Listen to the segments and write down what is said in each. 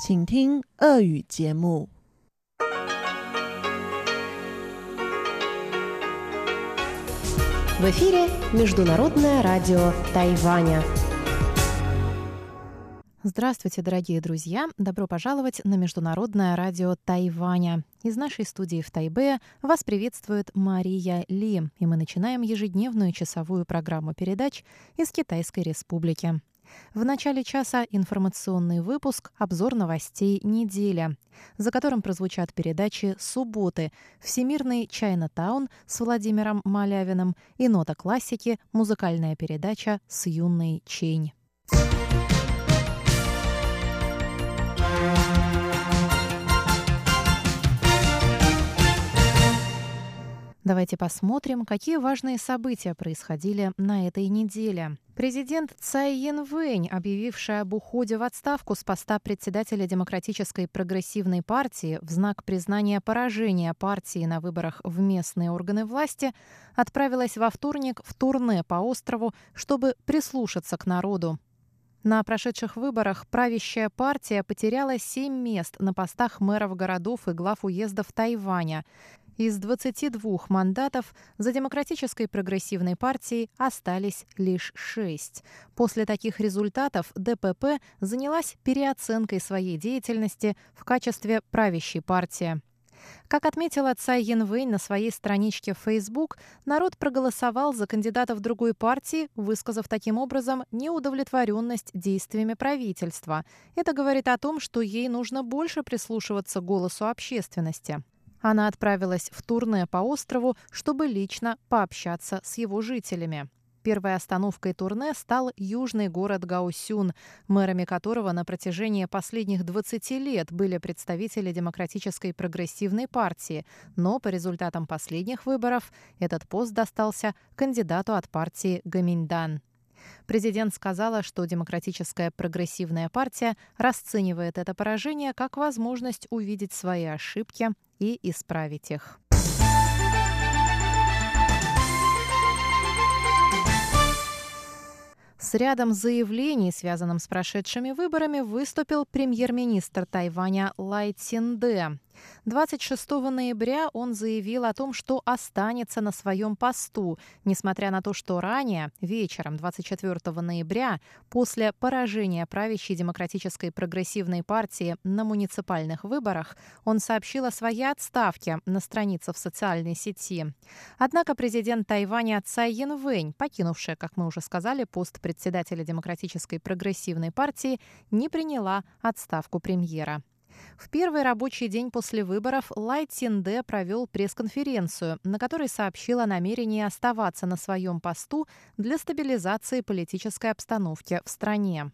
请听俄语节目。 В эфире Международное радио Тайваня. Здравствуйте, дорогие друзья! Добро пожаловать на Международное радио Тайваня. Из нашей студии в Тайбе вас приветствует Мария Ли, и мы начинаем ежедневную часовую программу передач из Китайской Республики. В начале часа информационный выпуск «Обзор новостей недели», за которым прозвучат передачи «Субботы», «Всемирный Чайна-таун» с Владимиром Малявиным и «Нота классики» музыкальная передача с юной Чень. Давайте посмотрим, какие важные события происходили на этой неделе. Президент Цай Янвэнь, объявившая об уходе в отставку с поста председателя Демократической прогрессивной партии в знак признания поражения партии на выборах в местные органы власти, отправилась во вторник в турне по острову, чтобы прислушаться к народу. На прошедших выборах правящая партия потеряла семь мест на постах мэров городов и глав уездов Тайваня. Из 22 мандатов за Демократической прогрессивной партией остались лишь шесть. После таких результатов ДПП занялась переоценкой своей деятельности в качестве правящей партии. Как отметила Цай Янвэнь на своей страничке в Facebook, народ проголосовал за кандидатов другой партии, высказав таким образом неудовлетворенность действиями правительства. Это говорит о том, что ей нужно больше прислушиваться к голосу общественности. Она отправилась в турне по острову, чтобы лично пообщаться с его жителями. Первой остановкой турне стал южный город Гаусюн, мэрами которого на протяжении последних 20 лет были представители Демократической прогрессивной партии, но по результатам последних выборов этот пост достался кандидату от партии Гаминьдан. Президент сказала, что Демократическая прогрессивная партия расценивает это поражение как возможность увидеть свои ошибки и исправить их. С рядом заявлений, связанным с прошедшими выборами, выступил премьер-министр Тайваня Лай Цинде. 26 ноября он заявил о том, что останется на своем посту, несмотря на то, что ранее, вечером 24 ноября, после поражения правящей демократической прогрессивной партии на муниципальных выборах, он сообщил о своей отставке на странице в социальной сети. Однако президент Тайваня Цай Янвэнь, покинувшая, как мы уже сказали, пост председателя демократической прогрессивной партии, не приняла отставку премьера. В первый рабочий день после выборов Лай Цинде провел пресс-конференцию, на которой сообщил о намерении оставаться на своем посту для стабилизации политической обстановки в стране.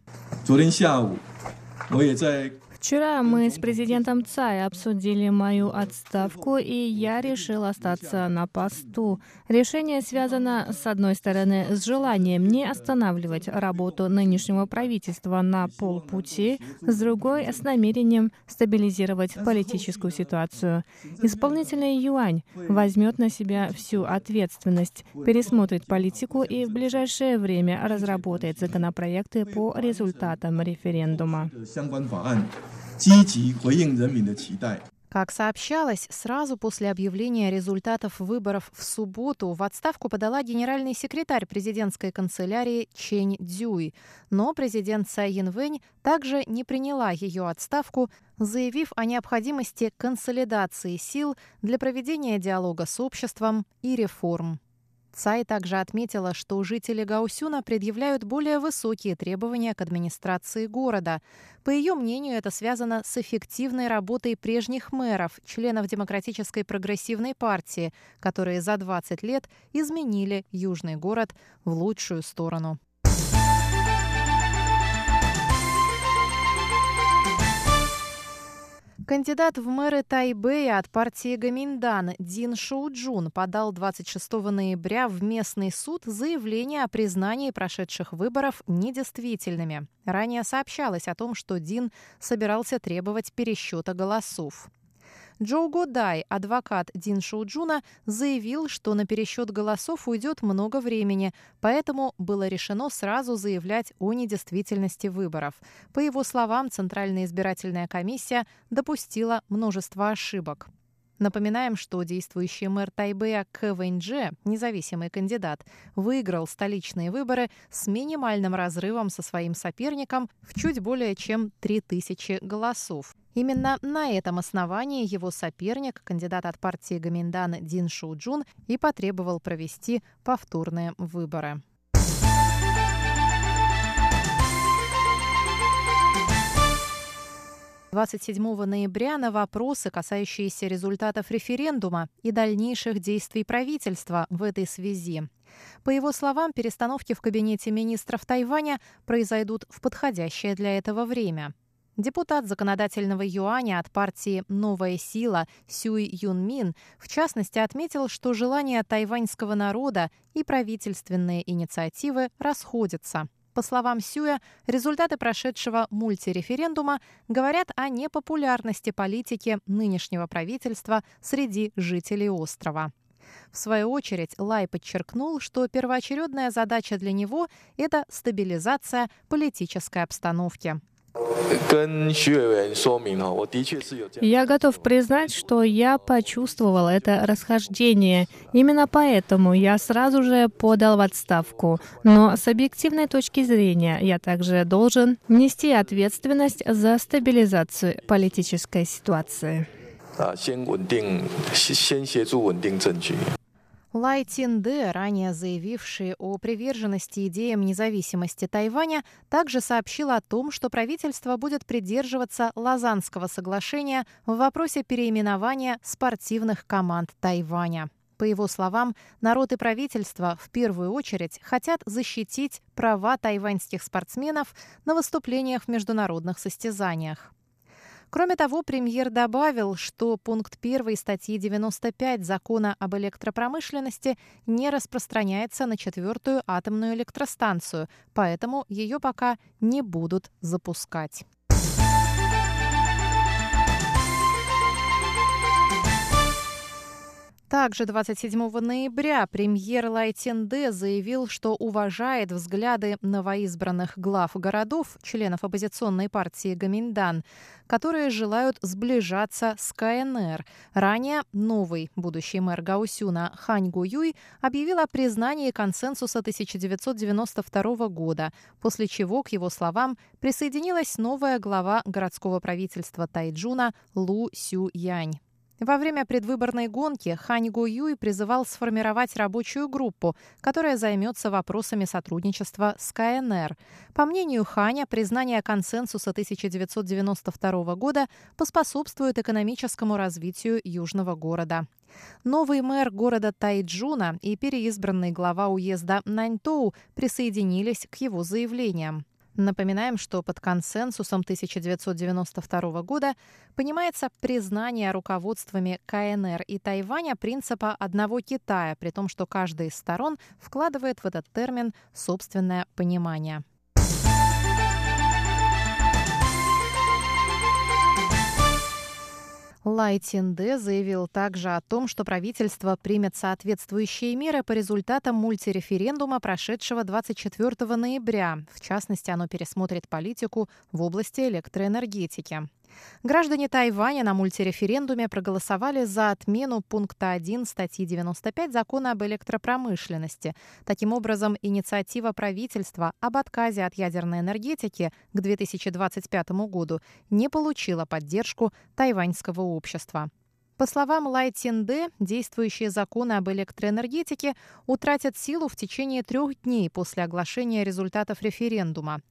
Вчера мы с президентом Цай обсудили мою отставку, и я решил остаться на посту. Решение связано, с одной стороны, с желанием не останавливать работу нынешнего правительства на полпути, с другой — с намерением стабилизировать политическую ситуацию. Исполнительный юань возьмет на себя всю ответственность, пересмотрит политику и в ближайшее время разработает законопроекты по результатам референдума. Как сообщалось, сразу после объявления результатов выборов в субботу в отставку подала генеральный секретарь президентской канцелярии Чень Дзюй. Но президент Цай Янвэнь также не приняла ее отставку, заявив о необходимости консолидации сил для проведения диалога с обществом и реформ. Цай также отметила, что жители Гаусюна предъявляют более высокие требования к администрации города. По ее мнению, это связано с эффективной работой прежних мэров, членов Демократической прогрессивной партии, которые за 20 лет изменили южный город в лучшую сторону. Кандидат в мэры Тайбэя от партии Гоминьдан Дин Шоуджун подал 26 ноября в местный суд заявление о признании прошедших выборов недействительными. Ранее сообщалось о том, что Дин собирался требовать пересчета голосов. Джоу Годай, адвокат Дин Шоуджуна, заявил, что на пересчет голосов уйдет много времени, поэтому было решено сразу заявлять о недействительности выборов. По его словам, Центральная избирательная комиссия допустила множество ошибок. Напоминаем, что действующий мэр Тайбэя Кэ Вэньдже, независимый кандидат, выиграл столичные выборы с минимальным разрывом со своим соперником в чуть более чем 3000 голосов. Именно на этом основании его соперник, кандидат от партии Гаминдан Дин Шуджун, и потребовал провести повторные выборы. 27 ноября на вопросы, касающиеся результатов референдума и дальнейших действий правительства в этой связи. По его словам, перестановки в кабинете министров Тайваня произойдут в подходящее для этого время. Депутат законодательного юаня от партии «Новая сила» Сюй Юн Мин в частности отметил, что желания тайваньского народа и правительственные инициативы расходятся – по словам Сюя, результаты прошедшего мультиреферендума говорят о непопулярности политики нынешнего правительства среди жителей острова. В свою очередь, Лай подчеркнул, что первоочередная задача для него – это стабилизация политической обстановки. Я готов признать, что я почувствовал это расхождение. Именно поэтому я сразу же подал в отставку. Но с объективной точки зрения я также должен нести ответственность за стабилизацию политической ситуации. Лай Тинде, ранее заявивший о приверженности идеям независимости Тайваня, также сообщил о том, что правительство будет придерживаться Лазанского соглашения в вопросе переименования спортивных команд Тайваня. По его словам, народ и правительство в первую очередь хотят защитить права тайваньских спортсменов на выступлениях в международных состязаниях. Кроме того, премьер добавил, что пункт 1 статьи 95 Закона об электропромышленности не распространяется на четвертую атомную электростанцию, поэтому ее пока не будут запускать. Также 27 ноября премьер Лайтенде заявил, что уважает взгляды новоизбранных глав городов, членов оппозиционной партии Гаминдан, которые желают сближаться с КНР. Ранее новый будущий мэр Гаусюна Хань Гуюй объявил о признании консенсуса 1992 года, после чего, к его словам, присоединилась новая глава городского правительства Тайджуна Лу Сю Янь. Во время предвыборной гонки Хань Го Юй призывал сформировать рабочую группу, которая займется вопросами сотрудничества с КНР. По мнению Ханя, признание консенсуса 1992 года поспособствует экономическому развитию южного города. Новый мэр города Тайджуна и переизбранный глава уезда Наньтоу присоединились к его заявлениям. Напоминаем, что под консенсусом 1992 года понимается признание руководствами КНР и Тайваня принципа одного Китая, при том, что каждая из сторон вкладывает в этот термин собственное понимание. Лай Тинде заявил также о том, что правительство примет соответствующие меры по результатам мультиреферендума, прошедшего 24 ноября. В частности, оно пересмотрит политику в области электроэнергетики. Граждане Тайваня на мультиреферендуме проголосовали за отмену пункта 1 статьи 95 закона об электропромышленности. Таким образом, инициатива правительства об отказе от ядерной энергетики к 2025 году не получила поддержку тайваньского общества. По словам Лай Тинде, действующие законы об электроэнергетике утратят силу в течение трех дней после оглашения результатов референдума.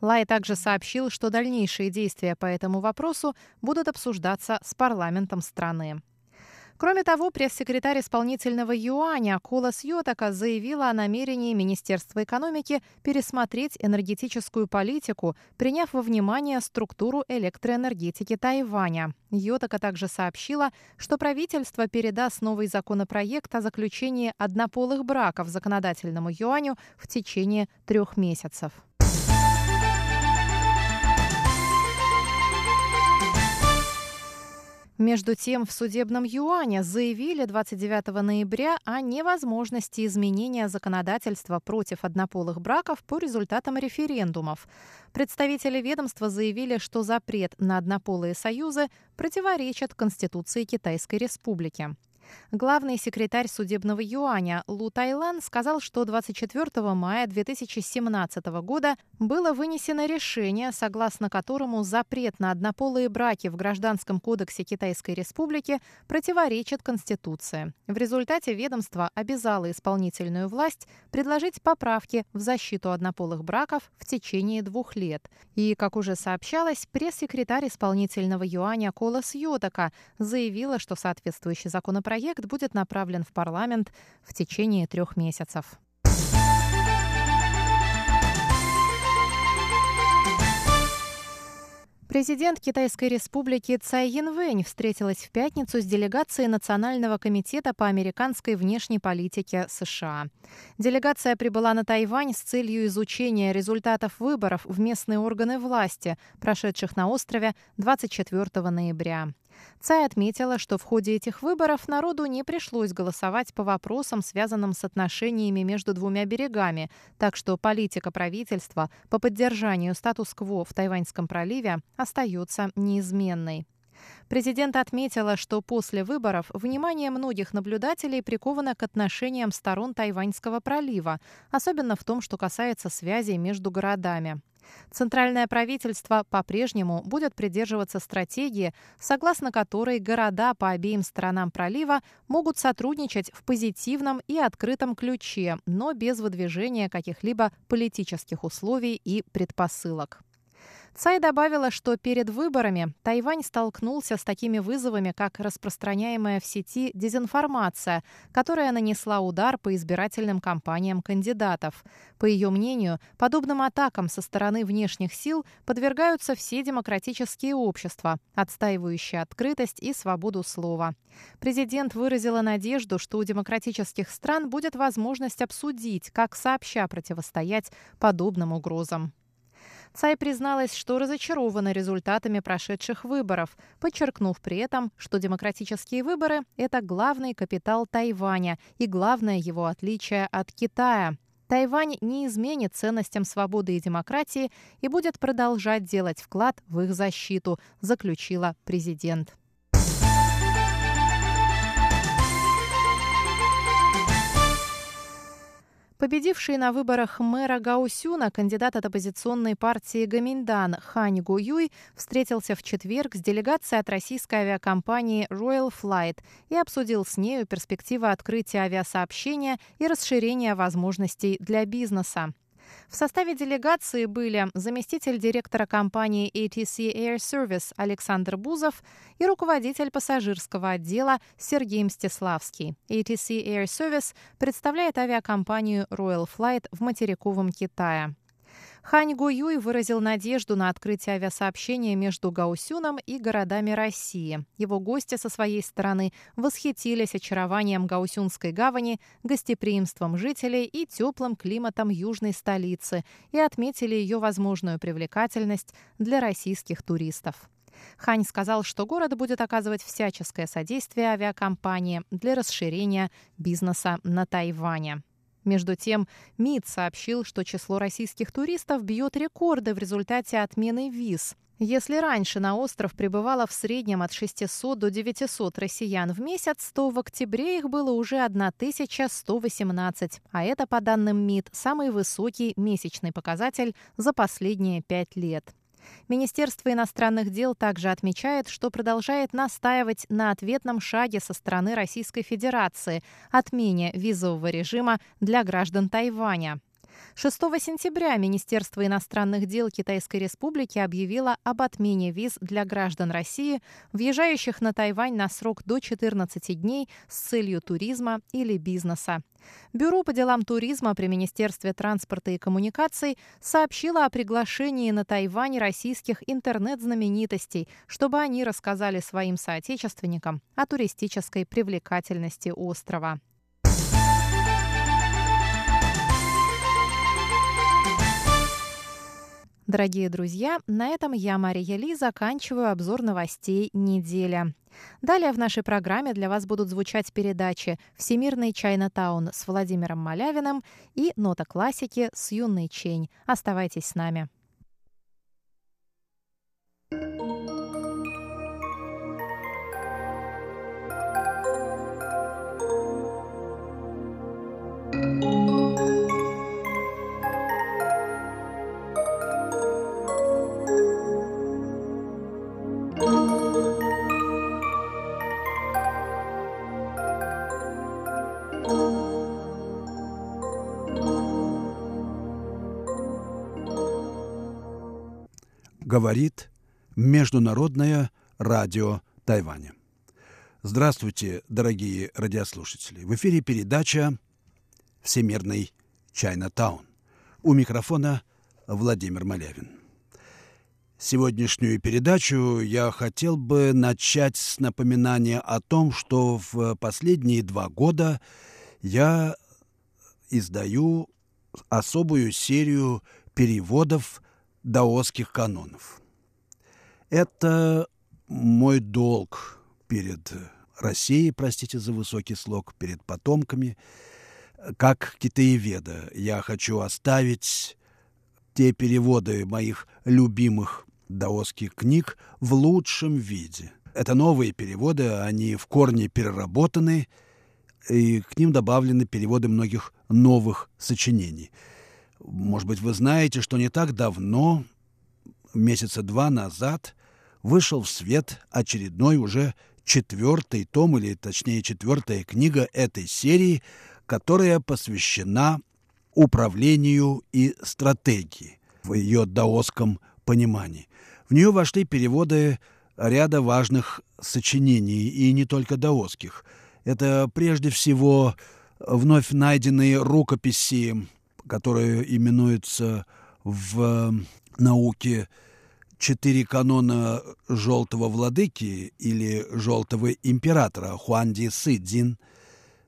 Лай также сообщил, что дальнейшие действия по этому вопросу будут обсуждаться с парламентом страны. Кроме того, пресс-секретарь исполнительного юаня Кулас Йотака заявила о намерении Министерства экономики пересмотреть энергетическую политику, приняв во внимание структуру электроэнергетики Тайваня. Йотака также сообщила, что правительство передаст новый законопроект о заключении однополых браков законодательному юаню в течение трех месяцев. Между тем, в судебном юане заявили 29 ноября о невозможности изменения законодательства против однополых браков по результатам референдумов. Представители ведомства заявили, что запрет на однополые союзы противоречит Конституции Китайской Республики. Главный секретарь судебного юаня Лу Тайлан сказал, что 24 мая 2017 года было вынесено решение, согласно которому запрет на однополые браки в Гражданском кодексе Китайской Республики противоречит Конституции. В результате ведомство обязало исполнительную власть предложить поправки в защиту однополых браков в течение двух лет. И, как уже сообщалось, пресс-секретарь исполнительного юаня Колос Йотака заявила, что соответствующий законопроект Проект будет направлен в парламент в течение трех месяцев. Президент Китайской республики Цай Янвэнь встретилась в пятницу с делегацией Национального комитета по американской внешней политике США. Делегация прибыла на Тайвань с целью изучения результатов выборов в местные органы власти, прошедших на острове 24 ноября. Цай отметила, что в ходе этих выборов народу не пришлось голосовать по вопросам, связанным с отношениями между двумя берегами, так что политика правительства по поддержанию статус-кво в Тайваньском проливе остается неизменной. Президент отметила, что после выборов внимание многих наблюдателей приковано к отношениям сторон Тайваньского пролива, особенно в том, что касается связи между городами. Центральное правительство по-прежнему будет придерживаться стратегии, согласно которой города по обеим сторонам пролива могут сотрудничать в позитивном и открытом ключе, но без выдвижения каких-либо политических условий и предпосылок. Цай добавила, что перед выборами Тайвань столкнулся с такими вызовами, как распространяемая в сети дезинформация, которая нанесла удар по избирательным кампаниям кандидатов. По ее мнению, подобным атакам со стороны внешних сил подвергаются все демократические общества, отстаивающие открытость и свободу слова. Президент выразила надежду, что у демократических стран будет возможность обсудить, как сообща противостоять подобным угрозам. Цай призналась, что разочарована результатами прошедших выборов, подчеркнув при этом, что демократические выборы – это главный капитал Тайваня и главное его отличие от Китая. Тайвань не изменит ценностям свободы и демократии и будет продолжать делать вклад в их защиту, заключила президент. Победивший на выборах мэра Гаусюна кандидат от оппозиционной партии Гаминдан Хань Гуюй встретился в четверг с делегацией от российской авиакомпании Royal Flight и обсудил с нею перспективы открытия авиасообщения и расширения возможностей для бизнеса. В составе делегации были заместитель директора компании ATC Air Service Александр Бузов и руководитель пассажирского отдела Сергей Мстиславский. ATC Air Service представляет авиакомпанию Royal Flight в материковом Китае. Хань Го Юй выразил надежду на открытие авиасообщения между Гаусюном и городами России. Его гости со своей стороны восхитились очарованием Гаусюнской гавани, гостеприимством жителей и теплым климатом южной столицы и отметили ее возможную привлекательность для российских туристов. Хань сказал, что город будет оказывать всяческое содействие авиакомпании для расширения бизнеса на Тайване. Между тем, МИД сообщил, что число российских туристов бьет рекорды в результате отмены виз. Если раньше на остров прибывало в среднем от 600 до 900 россиян в месяц, то в октябре их было уже 1118, а это, по данным МИД, самый высокий месячный показатель за последние пять лет. Министерство иностранных дел также отмечает, что продолжает настаивать на ответном шаге со стороны Российской Федерации – отмене визового режима для граждан Тайваня. 6 сентября Министерство иностранных дел Китайской Республики объявило об отмене виз для граждан России, въезжающих на Тайвань на срок до 14 дней с целью туризма или бизнеса. Бюро по делам туризма при Министерстве транспорта и коммуникаций сообщило о приглашении на Тайвань российских интернет-знаменитостей, чтобы они рассказали своим соотечественникам о туристической привлекательности острова. Дорогие друзья, на этом я, Мария Ли, заканчиваю обзор новостей недели. Далее в нашей программе для вас будут звучать передачи «Всемирный Чайна-таун» с Владимиром Малявиным и «Нота классики» с Юной Чень. Оставайтесь с нами. Говорит Международное радио Тайваня. Здравствуйте, дорогие радиослушатели. В эфире передача «Всемирный Чайна-таун». У микрофона Владимир Малявин. Сегодняшнюю передачу я хотел бы начать с напоминания о том, что в последние два года я издаю особую серию переводов даосских канонов. Это мой долг перед Россией, простите за высокий слог, перед потомками. Как китаеведа я хочу оставить те переводы моих любимых даосских книг в лучшем виде. Это новые переводы, они в корне переработаны, и к ним добавлены переводы многих новых сочинений – может быть, вы знаете, что не так давно, месяца два назад, вышел в свет очередной уже четвертый том, или точнее четвертая книга этой серии, которая посвящена управлению и стратегии в ее даосском понимании. В нее вошли переводы ряда важных сочинений, и не только даосских. Это прежде всего вновь найденные рукописи которые именуются в науке четыре канона желтого владыки или желтого императора Хуанди Сыдзин,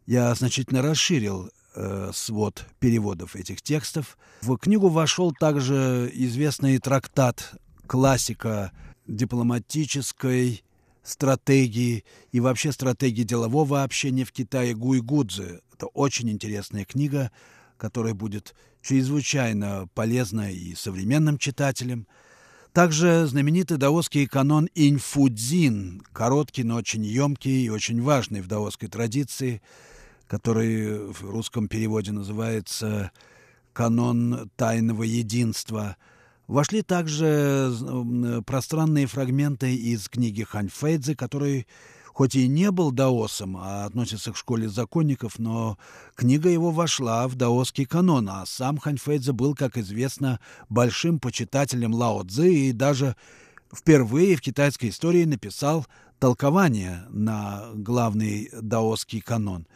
я значительно расширил э, свод переводов этих текстов. В книгу вошел также известный трактат классика дипломатической стратегии и вообще стратегии делового общения в Китае Гуй Гудзе. Это очень интересная книга, которая будет чрезвычайно полезна и современным читателям. Также знаменитый даосский канон Инфудзин, короткий, но очень емкий и очень важный в даосской традиции, который в русском переводе называется «Канон тайного единства», Вошли также пространные фрагменты из книги Хань Фэйдзе, который хоть и не был даосом, а относится к школе законников, но книга его вошла в даосский канон, а сам Ханьфэйдзе был, как известно, большим почитателем Лао Цзы и даже впервые в китайской истории написал толкование на главный даосский канон.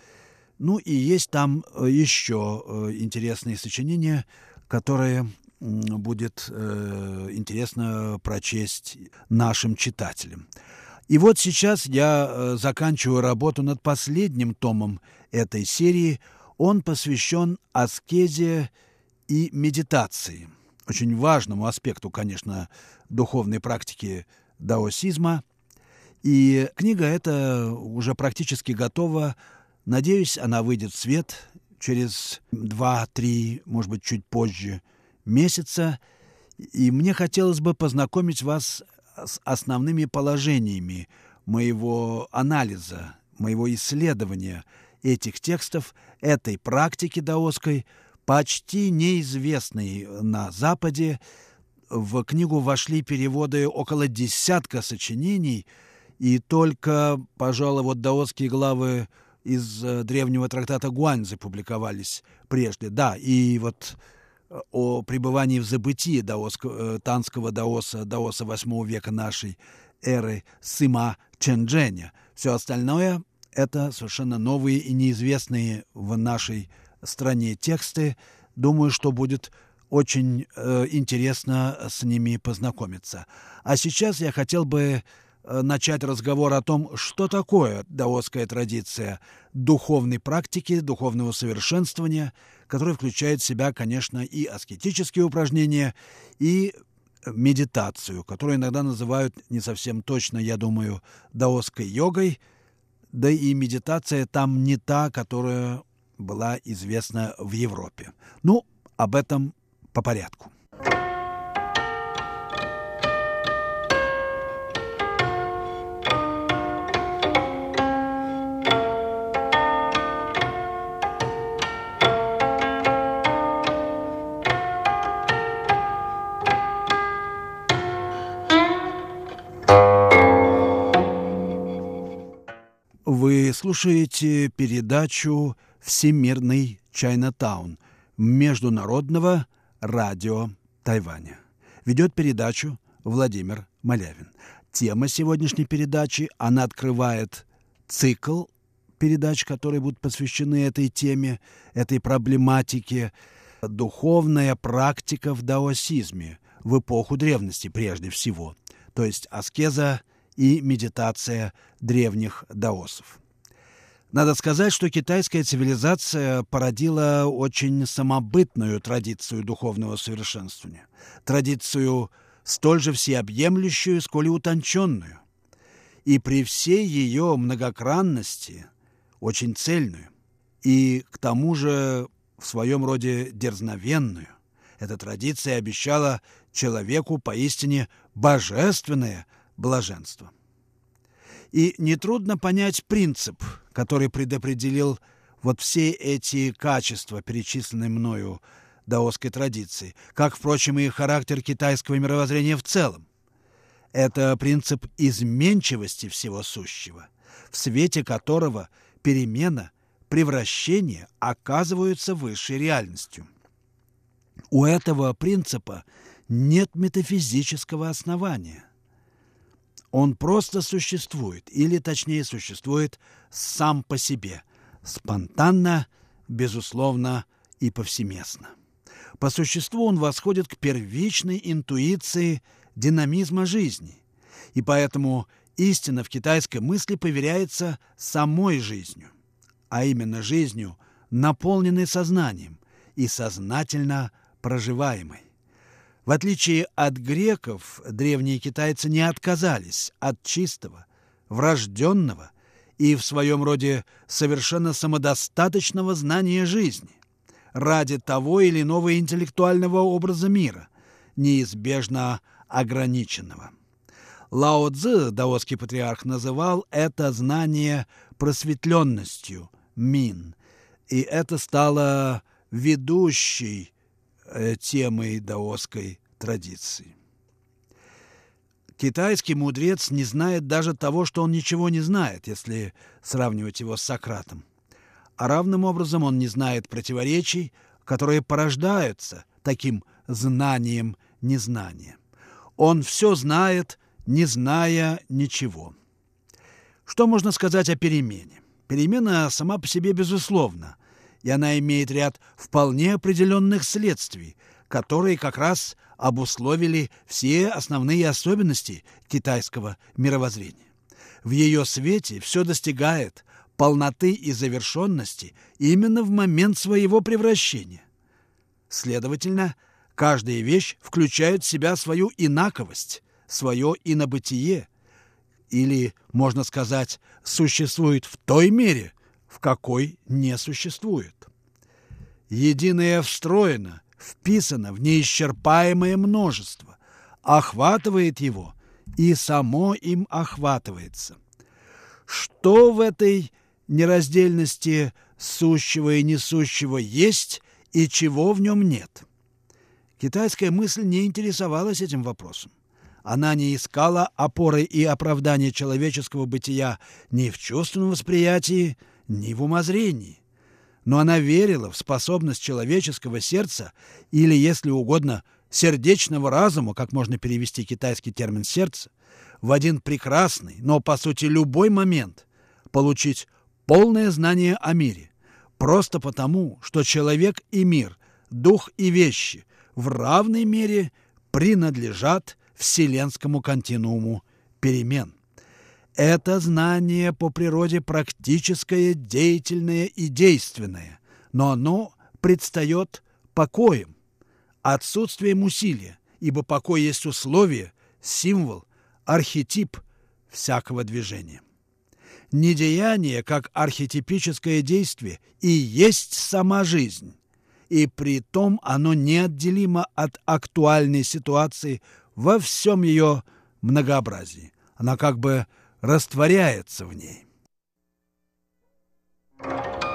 Ну и есть там э, еще э, интересные сочинения, которые будет э, интересно прочесть нашим читателям. И вот сейчас я э, заканчиваю работу над последним томом этой серии. Он посвящен аскезе и медитации. Очень важному аспекту, конечно, духовной практики даосизма. И книга эта уже практически готова. Надеюсь, она выйдет в свет через два-три, может быть, чуть позже месяца. И мне хотелось бы познакомить вас с основными положениями моего анализа, моего исследования этих текстов, этой практики даосской, почти неизвестной на Западе. В книгу вошли переводы около десятка сочинений, и только, пожалуй, вот даосские главы из э, древнего трактата Гуанзы публиковались прежде. Да, и вот о пребывании в забытии даосского, э, танского даоса, даоса восьмого века нашей эры Сыма Чендженя. Все остальное — это совершенно новые и неизвестные в нашей стране тексты. Думаю, что будет очень э, интересно с ними познакомиться. А сейчас я хотел бы э, начать разговор о том, что такое даосская традиция духовной практики, духовного совершенствования — который включает в себя, конечно, и аскетические упражнения, и медитацию, которую иногда называют не совсем точно, я думаю, даосской йогой, да и медитация там не та, которая была известна в Европе. Ну, об этом по порядку. Слушаете передачу «Всемирный Чайнатаун» Международного радио Тайваня. Ведет передачу Владимир Малявин. Тема сегодняшней передачи, она открывает цикл передач, которые будут посвящены этой теме, этой проблематике. Духовная практика в даосизме в эпоху древности прежде всего. То есть аскеза и медитация древних даосов. Надо сказать, что китайская цивилизация породила очень самобытную традицию духовного совершенствования, традицию столь же всеобъемлющую, сколь и утонченную, и при всей ее многокранности очень цельную, и к тому же в своем роде дерзновенную. Эта традиция обещала человеку поистине божественное блаженство. И нетрудно понять принцип, который предопределил вот все эти качества, перечисленные мною даосской традиции, как, впрочем, и характер китайского мировоззрения в целом. Это принцип изменчивости всего сущего, в свете которого перемена, превращение оказываются высшей реальностью. У этого принципа нет метафизического основания. Он просто существует, или точнее существует сам по себе, спонтанно, безусловно и повсеместно. По существу он восходит к первичной интуиции динамизма жизни, и поэтому истина в китайской мысли поверяется самой жизнью, а именно жизнью, наполненной сознанием и сознательно проживаемой. В отличие от греков, древние китайцы не отказались от чистого, врожденного и в своем роде совершенно самодостаточного знания жизни ради того или иного интеллектуального образа мира, неизбежно ограниченного. Лао Цзы, даосский патриарх, называл это знание просветленностью, мин, и это стало ведущей темой даосской традиции. Китайский мудрец не знает даже того, что он ничего не знает, если сравнивать его с Сократом. А равным образом он не знает противоречий, которые порождаются таким знанием незнания. Он все знает, не зная ничего. Что можно сказать о перемене? Перемена сама по себе безусловна, и она имеет ряд вполне определенных следствий, которые как раз обусловили все основные особенности китайского мировоззрения. В ее свете все достигает полноты и завершенности именно в момент своего превращения. Следовательно, каждая вещь включает в себя свою инаковость, свое инобытие, или, можно сказать, существует в той мере, в какой не существует. Единое встроено, вписано в неисчерпаемое множество, охватывает его и само им охватывается. Что в этой нераздельности сущего и несущего есть и чего в нем нет? Китайская мысль не интересовалась этим вопросом. Она не искала опоры и оправдания человеческого бытия ни в чувственном восприятии, ни в умозрении. Но она верила в способность человеческого сердца или, если угодно, сердечного разума, как можно перевести китайский термин «сердце», в один прекрасный, но, по сути, любой момент получить полное знание о мире, просто потому, что человек и мир, дух и вещи в равной мере принадлежат вселенскому континууму перемен. Это знание по природе практическое, деятельное и действенное, но оно предстает покоем, отсутствием усилия ибо покой есть условие, символ, архетип всякого движения. Недеяние, как архетипическое действие, и есть сама жизнь, и при том оно неотделимо от актуальной ситуации во всем ее многообразии. Она как бы растворяется в ней. Вы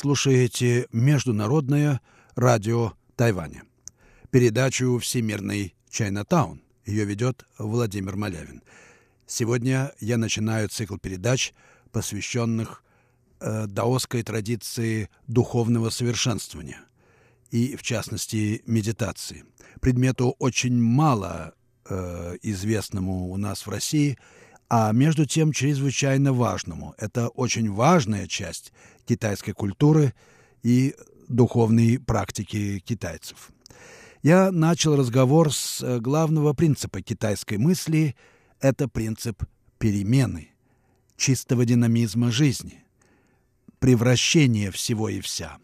слушаете Международное радио Тайваня. Передачу «Всемирный Чайнатаун». Ее ведет Владимир Малявин. Сегодня я начинаю цикл передач, посвященных э, даосской традиции духовного совершенствования и, в частности, медитации. Предмету очень мало э, известному у нас в России – а между тем чрезвычайно важному. Это очень важная часть китайской культуры и духовной практики китайцев. Я начал разговор с э, главного принципа китайской мысли – это принцип перемены, чистого динамизма жизни, превращения всего и вся.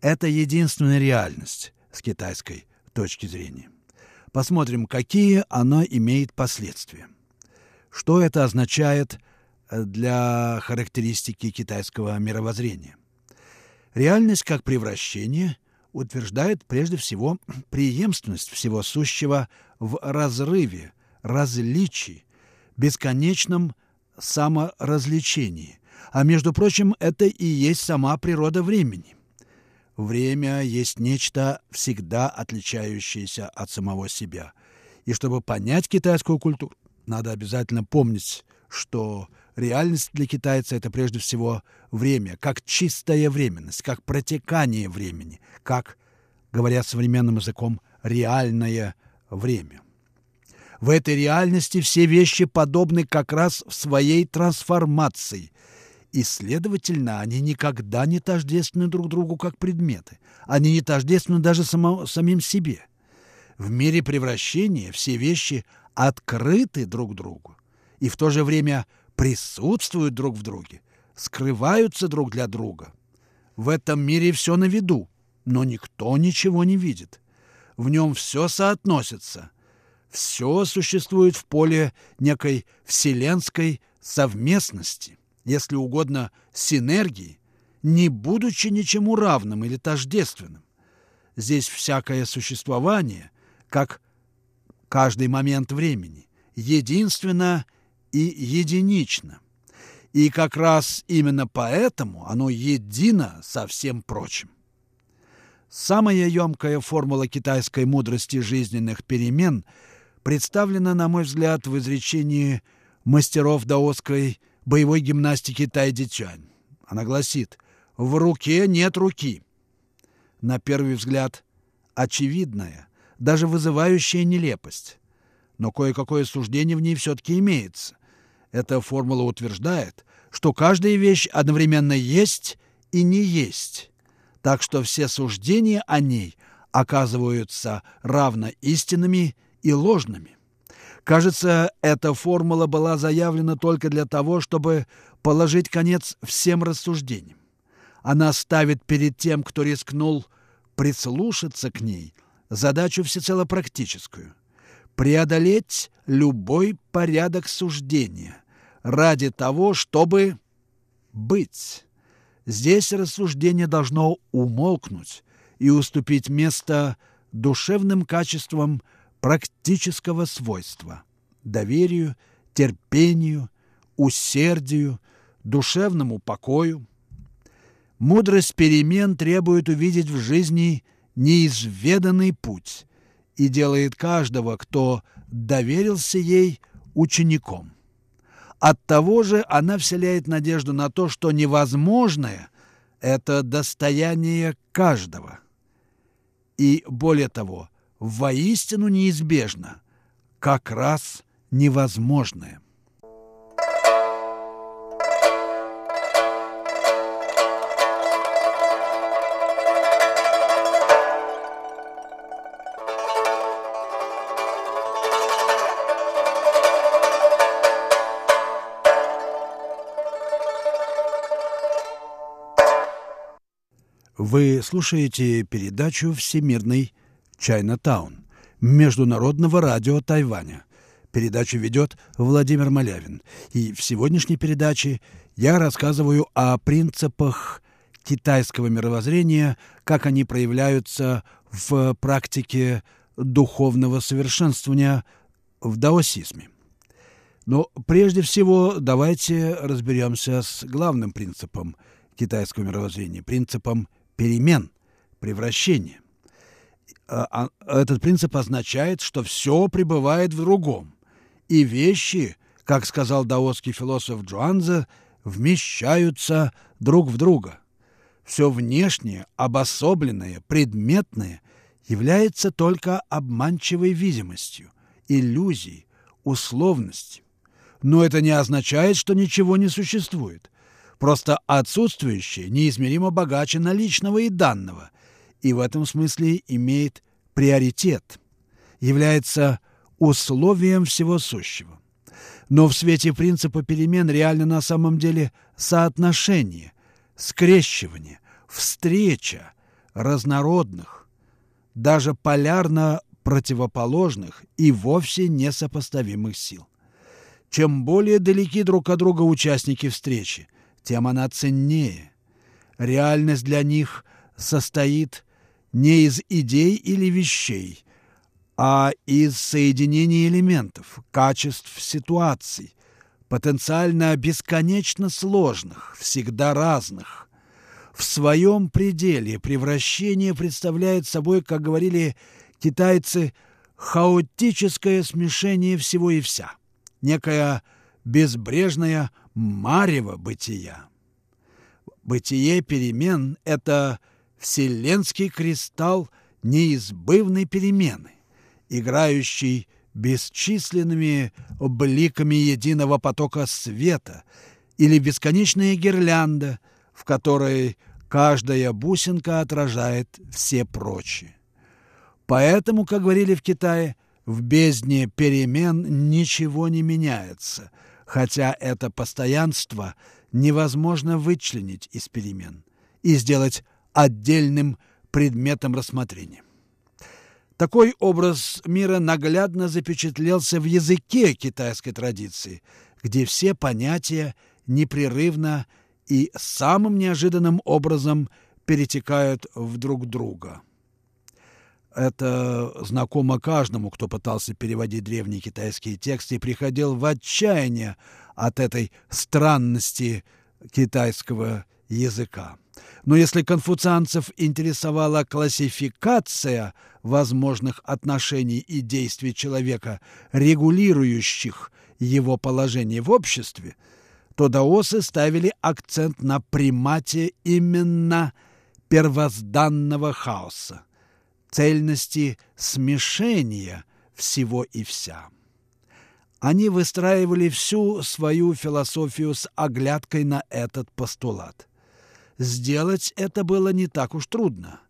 Это единственная реальность с китайской точки зрения. Посмотрим, какие она имеет последствия. Что это означает э, для характеристики китайского мировоззрения? Реальность как превращение утверждает прежде всего преемственность всего сущего в разрыве, различии, бесконечном саморазличении. А между прочим, это и есть сама природа времени. Время есть нечто всегда отличающееся от самого себя. И чтобы понять китайскую культуру, надо обязательно помнить, что реальность для китайца – это прежде всего время, как чистая временность, как протекание времени, как, говоря современным языком, реальное время. В этой реальности все вещи подобны как раз в своей трансформации, и, следовательно, они никогда не тождественны друг другу как предметы. Они не тождественны даже само, самим себе. В мире превращения все вещи открыты друг другу и в то же время присутствуют друг в друге, скрываются друг для друга. В этом мире все на виду, но никто ничего не видит. В нем все соотносится. Все существует в поле некой вселенской совместности, если угодно, синергии, не будучи ничему равным или тождественным. Здесь всякое существование, как каждый момент времени, единственно и единично. И как раз именно поэтому оно едино со всем прочим. Самая емкая формула китайской мудрости жизненных перемен представлена, на мой взгляд, в изречении мастеров даосской боевой гимнастики Тайди Цюань. Она гласит «В руке нет руки». На первый взгляд, очевидная, даже вызывающая нелепость. Но кое-какое суждение в ней все-таки имеется. Эта формула утверждает, что каждая вещь одновременно есть и не есть, так что все суждения о ней оказываются равно истинными и ложными. Кажется, эта формула была заявлена только для того, чтобы положить конец всем рассуждениям. Она ставит перед тем, кто рискнул прислушаться к ней – задачу всецело практическую – преодолеть любой порядок суждения ради того, чтобы быть. Здесь рассуждение должно умолкнуть и уступить место душевным качествам практического свойства – доверию, терпению, усердию, душевному покою. Мудрость перемен требует увидеть в жизни – неизведанный путь и делает каждого, кто доверился ей, учеником. От того же она вселяет надежду на то, что невозможное – это достояние каждого. И более того, воистину неизбежно, как раз невозможное – Вы слушаете передачу «Всемирный Чайна-таун» Международного радио Тайваня. Передачу ведет Владимир Малявин. И в сегодняшней передаче я рассказываю о принципах китайского мировоззрения, как они проявляются в практике духовного совершенствования в даосизме. Но прежде всего давайте разберемся с главным принципом китайского мировоззрения, принципом перемен, превращения. А, а, этот принцип означает, что все пребывает в другом, и вещи, как сказал даосский философ Джуанзе, вмещаются друг в друга. Все внешнее, обособленное, предметное является только обманчивой видимостью, иллюзией, условностью. Но это не означает, что ничего не существует – Просто отсутствующее неизмеримо богаче наличного и данного, и в этом смысле имеет приоритет, является условием всего сущего. Но в свете принципа перемен реально на самом деле соотношение, скрещивание, встреча разнородных, даже полярно противоположных и вовсе несопоставимых сил. Чем более далеки друг от друга участники встречи, тем она ценнее. Реальность для них состоит не из идей или вещей, а из соединения элементов, качеств ситуаций, потенциально бесконечно сложных, всегда разных. В своем пределе превращение представляет собой, как говорили китайцы, хаотическое смешение всего и вся, некая безбрежная марево бытия. Бытие перемен — это вселенский кристалл неизбывной перемены, играющий бесчисленными бликами единого потока света или бесконечная гирлянда, в которой каждая бусинка отражает все прочие. Поэтому, как говорили в Китае, в бездне перемен ничего не меняется — хотя это постоянство невозможно вычленить из перемен и сделать отдельным предметом рассмотрения. Такой образ мира наглядно запечатлелся в языке китайской традиции, где все понятия непрерывно и самым неожиданным образом перетекают в друг друга – это знакомо каждому, кто пытался переводить древние китайские тексты и приходил в отчаяние от этой странности китайского языка. Но если конфуцианцев интересовала классификация возможных отношений и действий человека, регулирующих его положение в обществе, то даосы ставили акцент на примате именно первозданного хаоса цельности смешения всего и вся. Они выстраивали всю свою философию с оглядкой на этот постулат. Сделать это было не так уж трудно,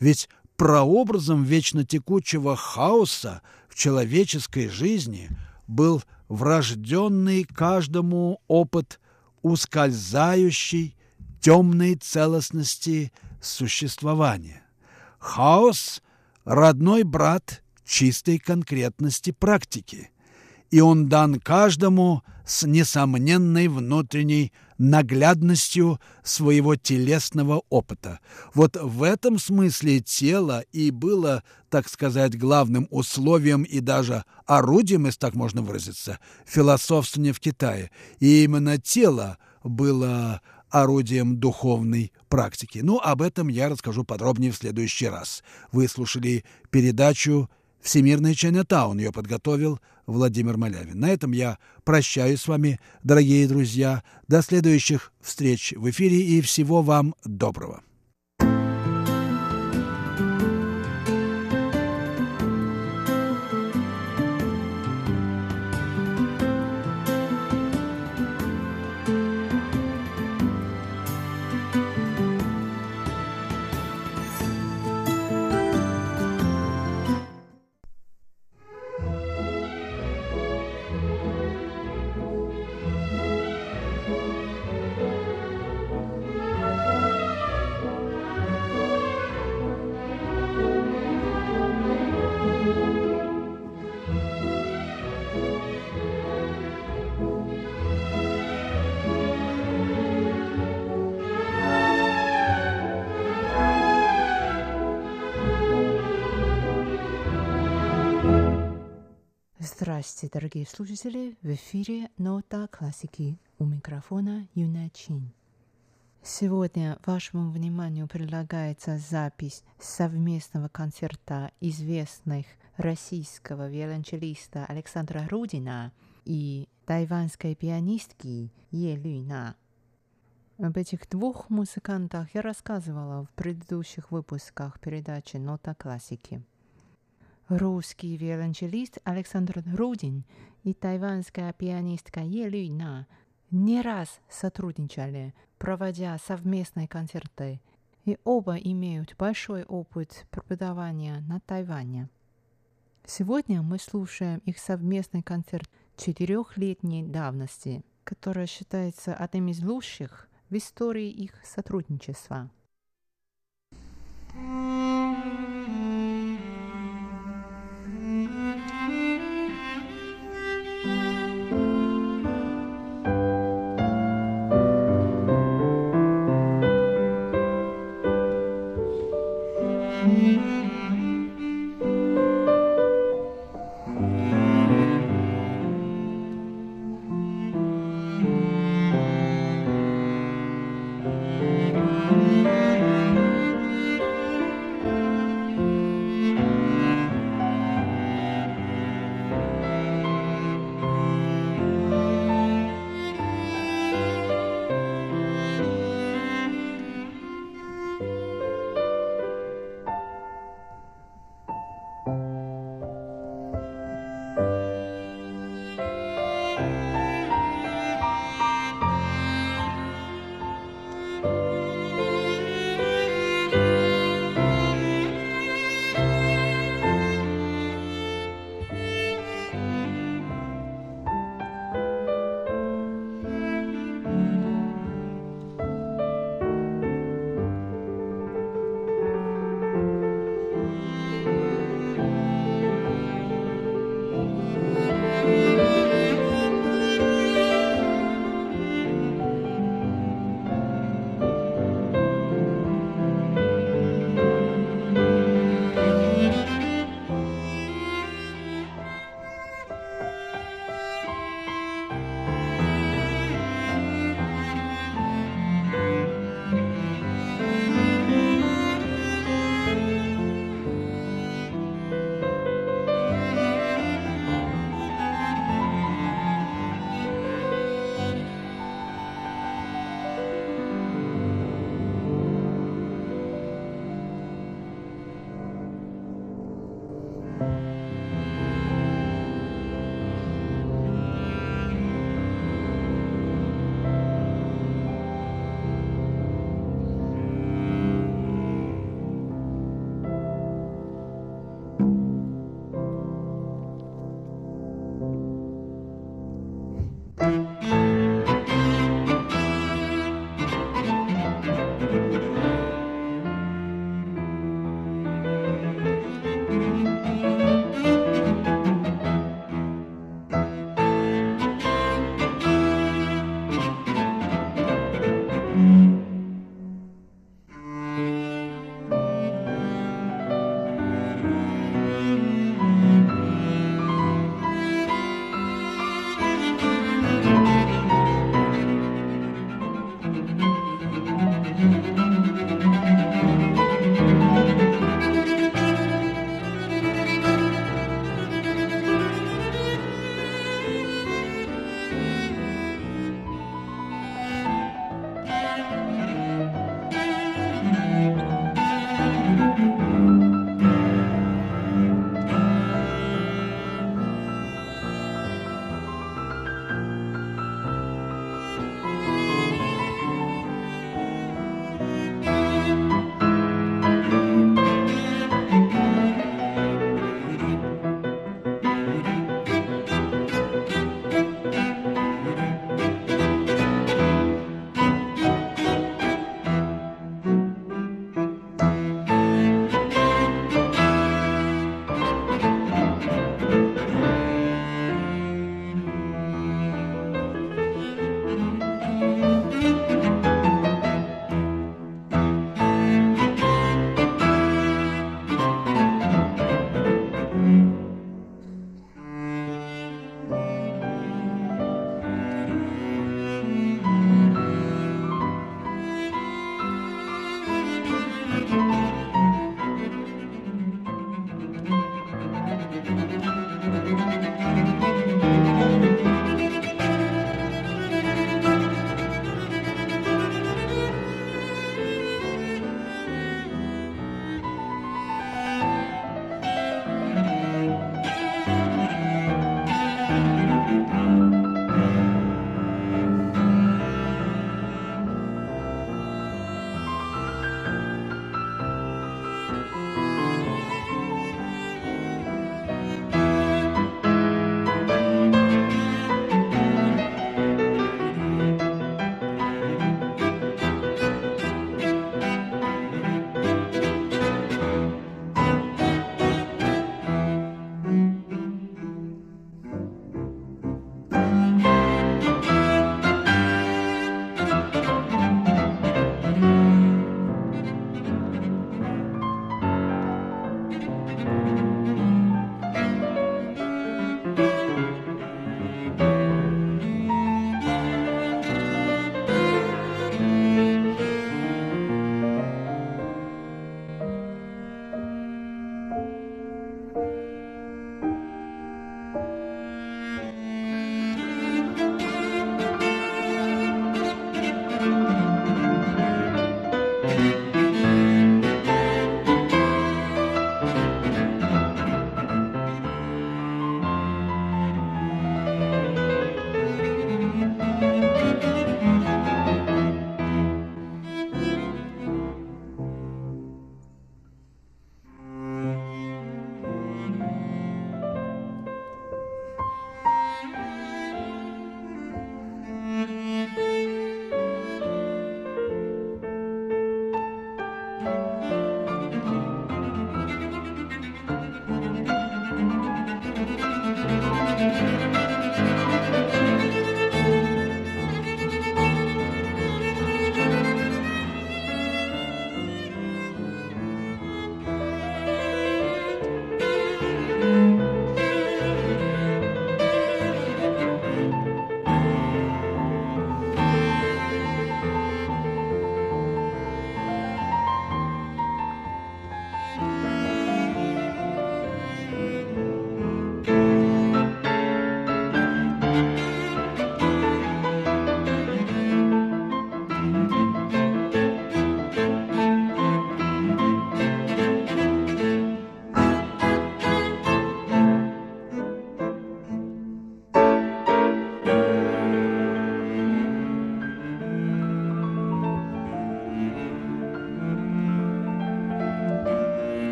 ведь прообразом вечно текучего хаоса в человеческой жизни был врожденный каждому опыт ускользающей темной целостности существования. Хаос – родной брат чистой конкретности практики, и он дан каждому с несомненной внутренней наглядностью своего телесного опыта. Вот в этом смысле тело и было, так сказать, главным условием и даже орудием, если так можно выразиться, философствования в Китае. И именно тело было орудием духовной практики. Ну, об этом я расскажу подробнее в следующий раз. Вы слушали передачу Всемирный Чайнатаун ее подготовил Владимир Малявин. На этом я прощаюсь с вами, дорогие друзья. До следующих встреч в эфире и всего вам доброго. Здравствуйте, дорогие слушатели! В эфире «Нота классики» у микрофона Юна Чин. Сегодня вашему вниманию предлагается запись совместного концерта известных российского виолончелиста Александра Рудина и тайванской пианистки Е Люйна. Об этих двух музыкантах я рассказывала в предыдущих выпусках передачи «Нота классики». Русский виолончелист Александр Рудин и тайванская пианистка Е Люйна не раз сотрудничали, проводя совместные концерты, и оба имеют большой опыт преподавания на Тайване. Сегодня мы слушаем их совместный концерт четырехлетней давности, который считается одним из лучших в истории их сотрудничества.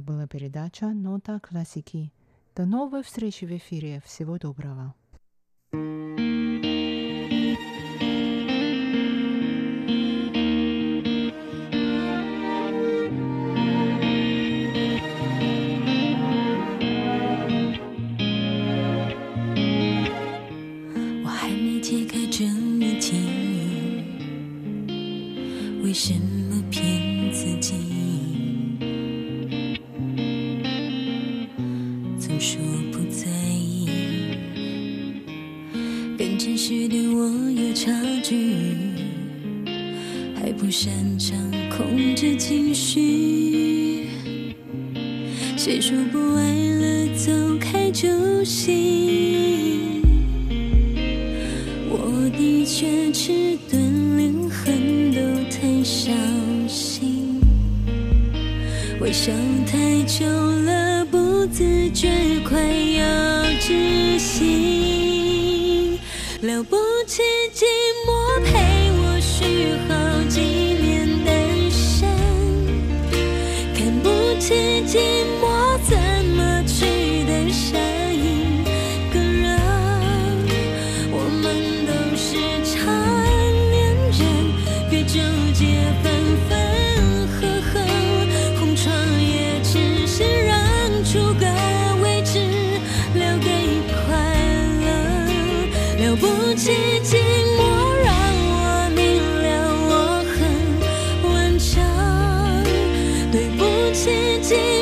Это была передача «Нота классики». До новой встречи в эфире. Всего доброго. 记